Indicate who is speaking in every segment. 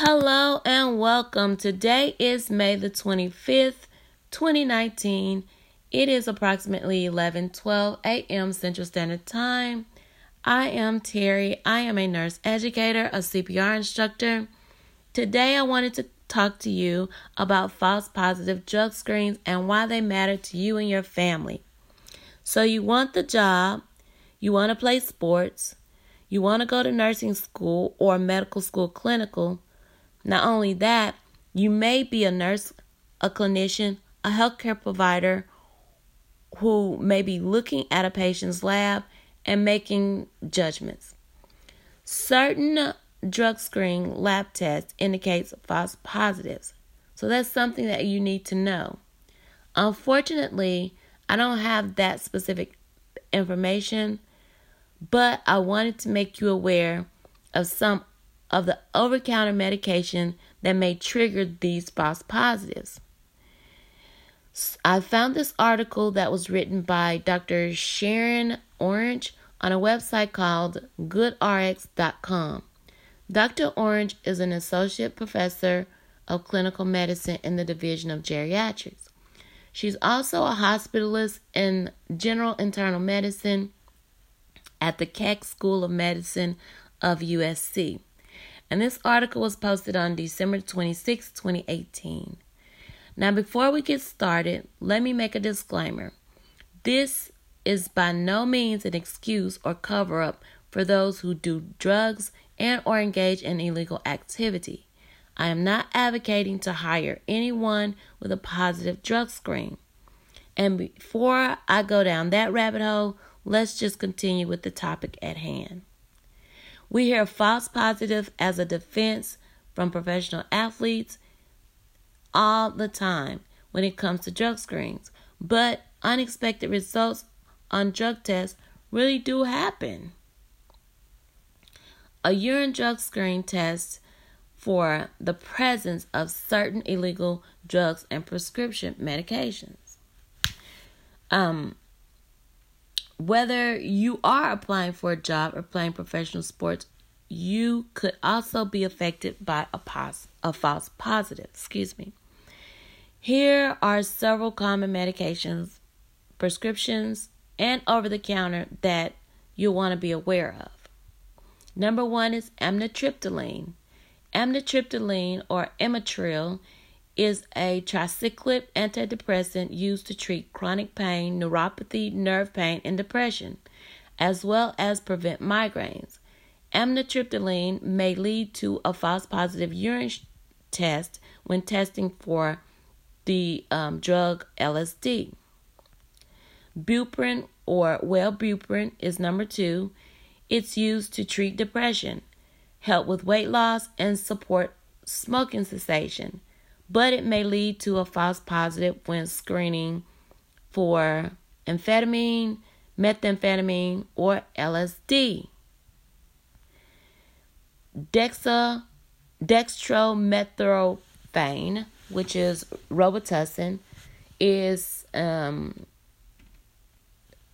Speaker 1: Hello and welcome. Today is May the 25th, 2019. It is approximately 11:12 a.m. Central Standard Time. I am Terry. I am a nurse educator, a CPR instructor. Today I wanted to talk to you about false positive drug screens and why they matter to you and your family. So you want the job, you want to play sports, you want to go to nursing school or medical school clinical. Not only that, you may be a nurse, a clinician, a healthcare provider who may be looking at a patient's lab and making judgments. Certain drug screen lab tests indicates false positives. So that's something that you need to know. Unfortunately, I don't have that specific information, but I wanted to make you aware of some of the over counter medication that may trigger these false positives. I found this article that was written by Dr. Sharon Orrange on a website called goodrx.com. Dr. Orrange is an associate professor of clinical medicine in the Division of Geriatrics. She's also a hospitalist in general internal medicine at the Keck School of Medicine of USC. And this article was posted on December 26, 2018. Now, before we get started, let me make a disclaimer. This is by no means an excuse or cover up for those who do drugs and or engage in illegal activity. I am not advocating to hire anyone with a positive drug screen. And before I go down that rabbit hole, let's just continue with the topic at hand. We hear false positive as a defense from professional athletes all the time when it comes to drug screens, but unexpected results on drug tests really do happen. A urine drug screen test for the presence of certain illegal drugs and prescription medications. Um, whether you are applying for a job or playing professional sports, you could also be affected by a, pos- a false positive. Excuse me. Here are several common medications, prescriptions, and over the counter that you'll want to be aware of. Number one is amitriptyline. Amitriptyline or Amitril is a tricyclic antidepressant used to treat chronic pain, neuropathy, nerve pain, and depression, as well as prevent migraines. Amitriptyline may lead to a false positive urine test when testing for the um, drug LSD. Buprin or Wellbutrin is number two. It's used to treat depression, help with weight loss, and support smoking cessation but it may lead to a false positive when screening for amphetamine, methamphetamine, or LSD. Dexa, dextromethorphan, which is Robitussin, is um,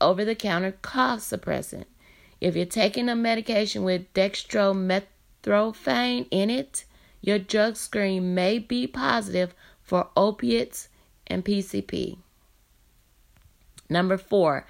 Speaker 1: over the counter cough suppressant. If you're taking a medication with dextromethorphan in it, your drug screen may be positive for opiates and PCP. Number four.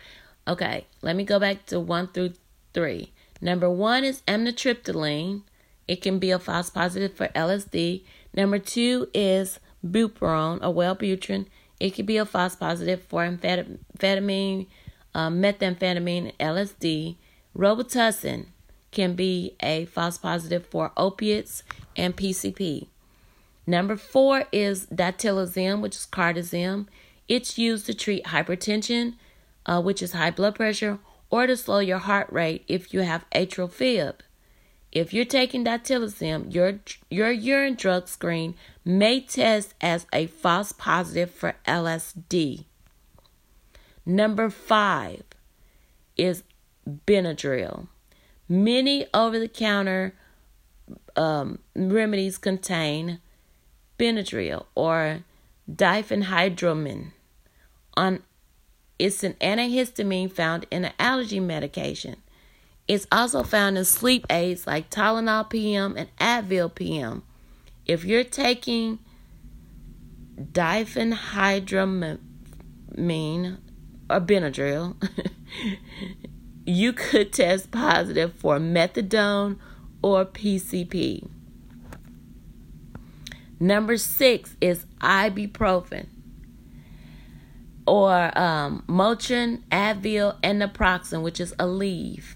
Speaker 1: Okay, let me go back to one through three. Number one is amitriptyline. It can be a false positive for LSD. Number two is buperon or Wellbutrin. It can be a false positive for amphetamine, uh, methamphetamine, LSD. Robitussin can be a false positive for opiates and PCP. Number four is diltiazem, which is cardizem. It's used to treat hypertension, uh, which is high blood pressure, or to slow your heart rate if you have atrial fib. If you're taking diltiazem, your your urine drug screen may test as a false positive for LSD. Number five is Benadryl. Many over the counter um, remedies contain Benadryl or diphenhydramine. On, it's an antihistamine found in an allergy medication. It's also found in sleep aids like Tylenol PM and Advil PM. If you're taking diphenhydramine or Benadryl, you could test positive for methadone or PCP. Number six is ibuprofen or um, Motrin, Advil, and naproxen, which is Aleve.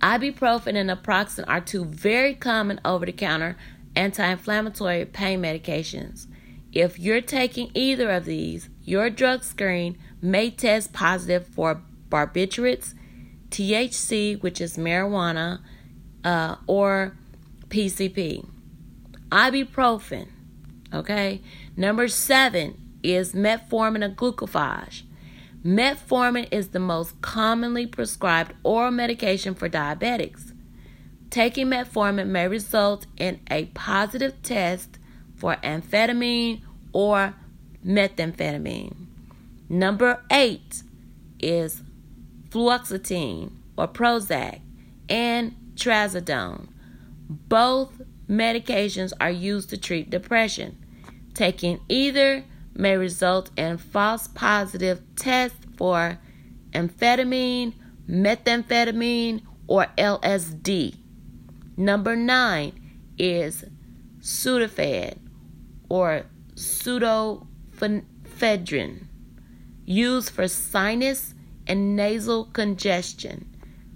Speaker 1: Ibuprofen and naproxen are two very common over the counter anti inflammatory pain medications. If you're taking either of these, your drug screen may test positive for barbiturates, THC, which is marijuana, uh, or PCP. Ibuprofen. Okay. Number seven is metformin or glucophage. Metformin is the most commonly prescribed oral medication for diabetics. Taking metformin may result in a positive test for amphetamine or methamphetamine. Number eight is fluoxetine or Prozac and trazodone. Both medications are used to treat depression. Taking either may result in false positive tests for amphetamine, methamphetamine, or LSD. Number nine is Sudafed or pseudoephedrine, used for sinus and nasal congestion.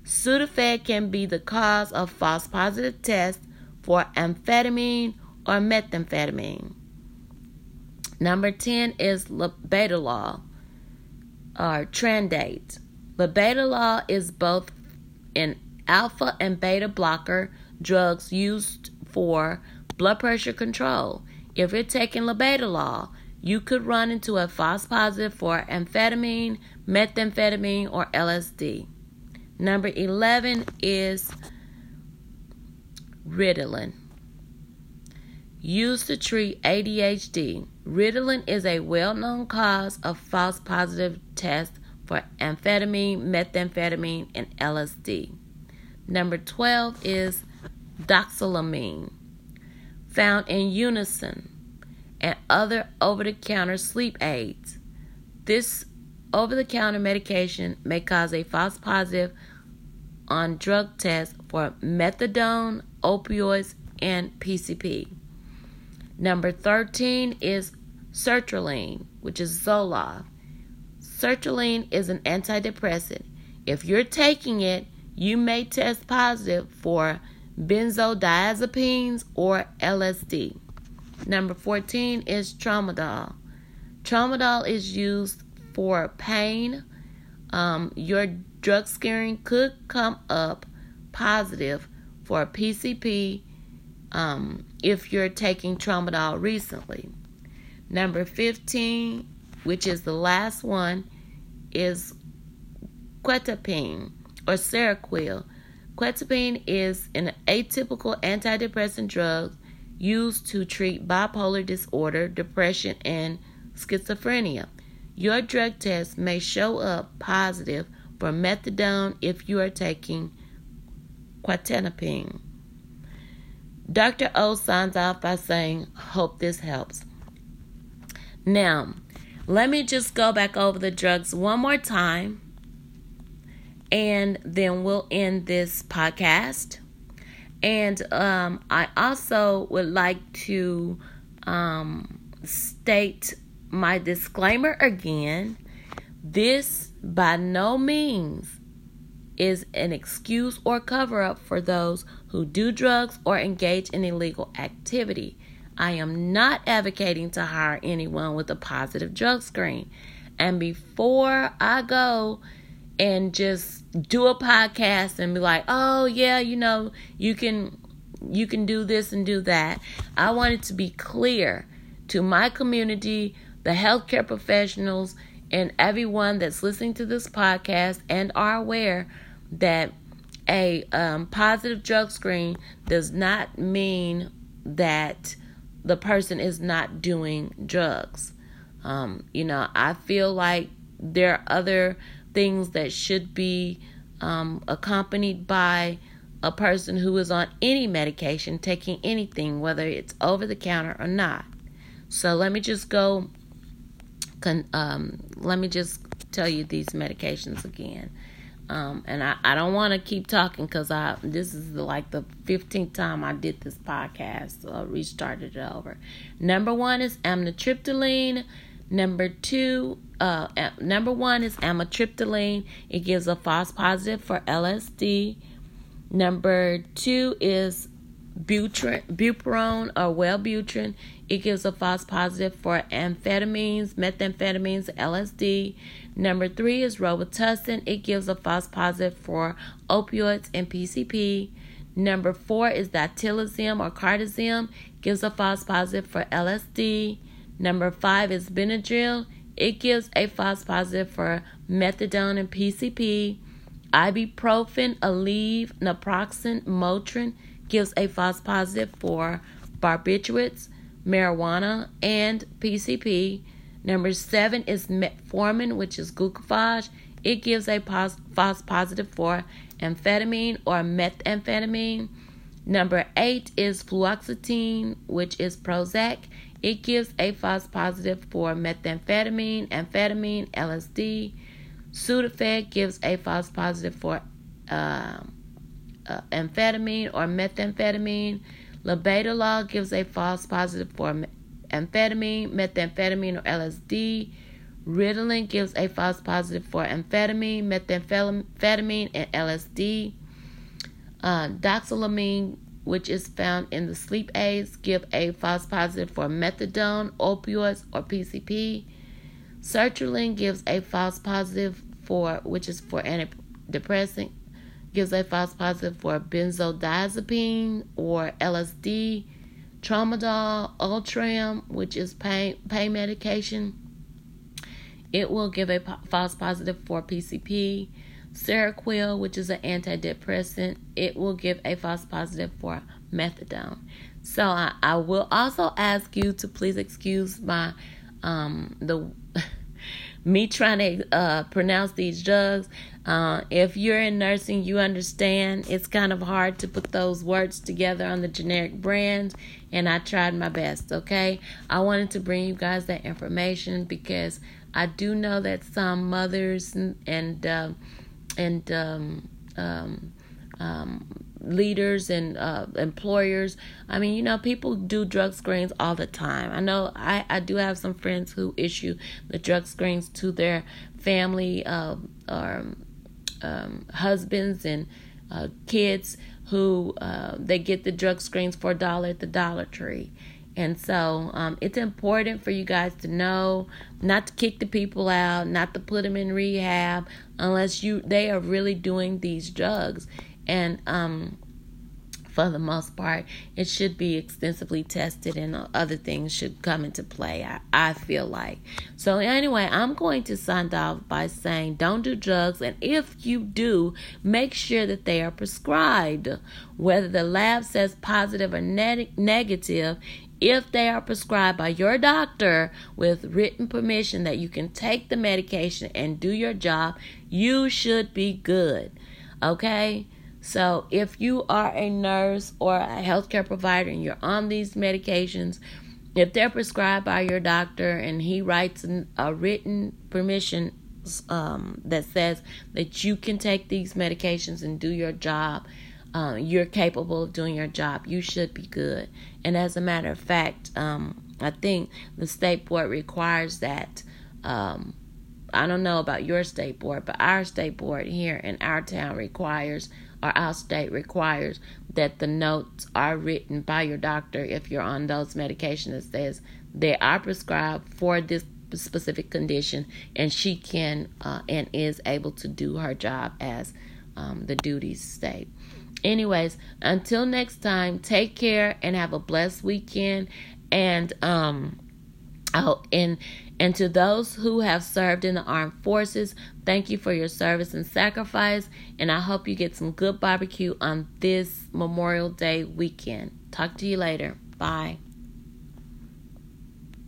Speaker 1: Sudafed can be the cause of false positive tests for amphetamine or methamphetamine. Number 10 is labetalol or Trandate. Labetalol is both an alpha and beta blocker drugs used for blood pressure control. If you're taking labetalol, you could run into a false positive for amphetamine, methamphetamine, or LSD. Number 11 is Ritalin. Used to treat ADHD, Ritalin is a well known cause of false positive tests for amphetamine, methamphetamine, and LSD. Number 12 is doxylamine, found in Unisom and other over the counter sleep aids. This over the counter medication may cause a false positive on drug tests for methadone, opioids, and PCP. Number 13 is sertraline, which is Zoloft. Sertraline is an antidepressant. If you're taking it, you may test positive for benzodiazepines or LSD. Number 14 is tramadol. Tramadol is used for pain. Um, your drug screening could come up positive for PCP um, if you're taking tramadol recently. Number 15, which is the last one, is quetiapine or Seroquel. Quetiapine is an atypical antidepressant drug used to treat bipolar disorder, depression, and schizophrenia. Your drug test may show up positive for methadone if you are taking quetiapine. Dr. O signs off by saying, Hope this helps. Now, let me just go back over the drugs one more time and then we'll end this podcast. And um, I also would like to um, state my disclaimer again. This by no means is an excuse or cover up for those who do drugs or engage in illegal activity. I am not advocating to hire anyone with a positive drug screen. And before I go and just do a podcast and be like, "Oh yeah, you know, you can you can do this and do that." I wanted to be clear to my community, the healthcare professionals, and everyone that's listening to this podcast and are aware that a um, positive drug screen does not mean that the person is not doing drugs. Um, you know, I feel like there are other things that should be um, accompanied by a person who is on any medication taking anything, whether it's over the counter or not. So let me just go. Um, let me just tell you these medications again. Um, and I, I don't want to keep talking because I this is like the 15th time I did this podcast. So I restarted it over. Number one is amitriptyline. Number two, uh, number one is amitriptyline. It gives a false positive for LSD. Number two is butrin, buprone or Wellbutrin. It gives a false positive for amphetamines, methamphetamines, LSD. Number three is Robitussin. It gives a false positive for opioids and PCP. Number four is diltiazem or cardizem. Gives a false positive for LSD. Number five is Benadryl. It gives a false positive for methadone and PCP. Ibuprofen, Aleve, naproxen, Motrin gives a false positive for barbiturates, marijuana, and PCP. Number seven is metformin, which is glucophage. It gives a pos- false positive for amphetamine or methamphetamine. Number eight is fluoxetine, which is Prozac. It gives a false positive for methamphetamine, amphetamine, LSD. Sudafed gives a false positive for uh, uh, amphetamine or methamphetamine. Labetalol gives a false positive for amphetamine, methamphetamine, or LSD. Ritalin gives a false positive for amphetamine, methamphetamine, and LSD. Uh, doxylamine, which is found in the sleep aids, give a false positive for methadone, opioids, or PCP. Sertraline gives a false positive for, which is for antidepressant, gives a false positive for benzodiazepine or LSD. Tramadol, Ultram, which is pain, pain medication, it will give a false positive for PCP. Seroquel, which is an antidepressant, it will give a false positive for methadone. So I, I will also ask you to please excuse my um the me trying to uh, pronounce these drugs. Uh, if you're in nursing, you understand it's kind of hard to put those words together on the generic brand, and I tried my best, okay? I wanted to bring you guys that information because I do know that some mothers and and, uh, and um, um, um, leaders and uh, employers. I mean, you know, people do drug screens all the time. I know I, I do have some friends who issue the drug screens to their family uh, or um, husbands and uh, kids who uh, they get the drug screens for a dollar at the Dollar Tree. And so um, it's important for you guys to know not to kick the people out, not to put them in rehab unless you they are really doing these drugs and um, for the most part, it should be extensively tested and other things should come into play. I, I feel like. So, anyway, I'm going to sign off by saying don't do drugs, and if you do, make sure that they are prescribed. Whether the lab says positive or ne- negative, if they are prescribed by your doctor with written permission that you can take the medication and do your job, you should be good. Okay? So, if you are a nurse or a healthcare provider and you're on these medications, if they're prescribed by your doctor and he writes a written permission um, that says that you can take these medications and do your job, uh, you're capable of doing your job, you should be good. And as a matter of fact, um, I think the state board requires that. Um, I don't know about your state board, but our state board here in our town requires or our state requires that the notes are written by your doctor if you're on those medications that says they are prescribed for this specific condition and she can uh, and is able to do her job as um, the duties state. Anyways, until next time, take care and have a blessed weekend. And um, oh, and and to those who have served in the armed forces, thank you for your service and sacrifice. And I hope you get some good barbecue on this Memorial Day weekend. Talk to you later. Bye.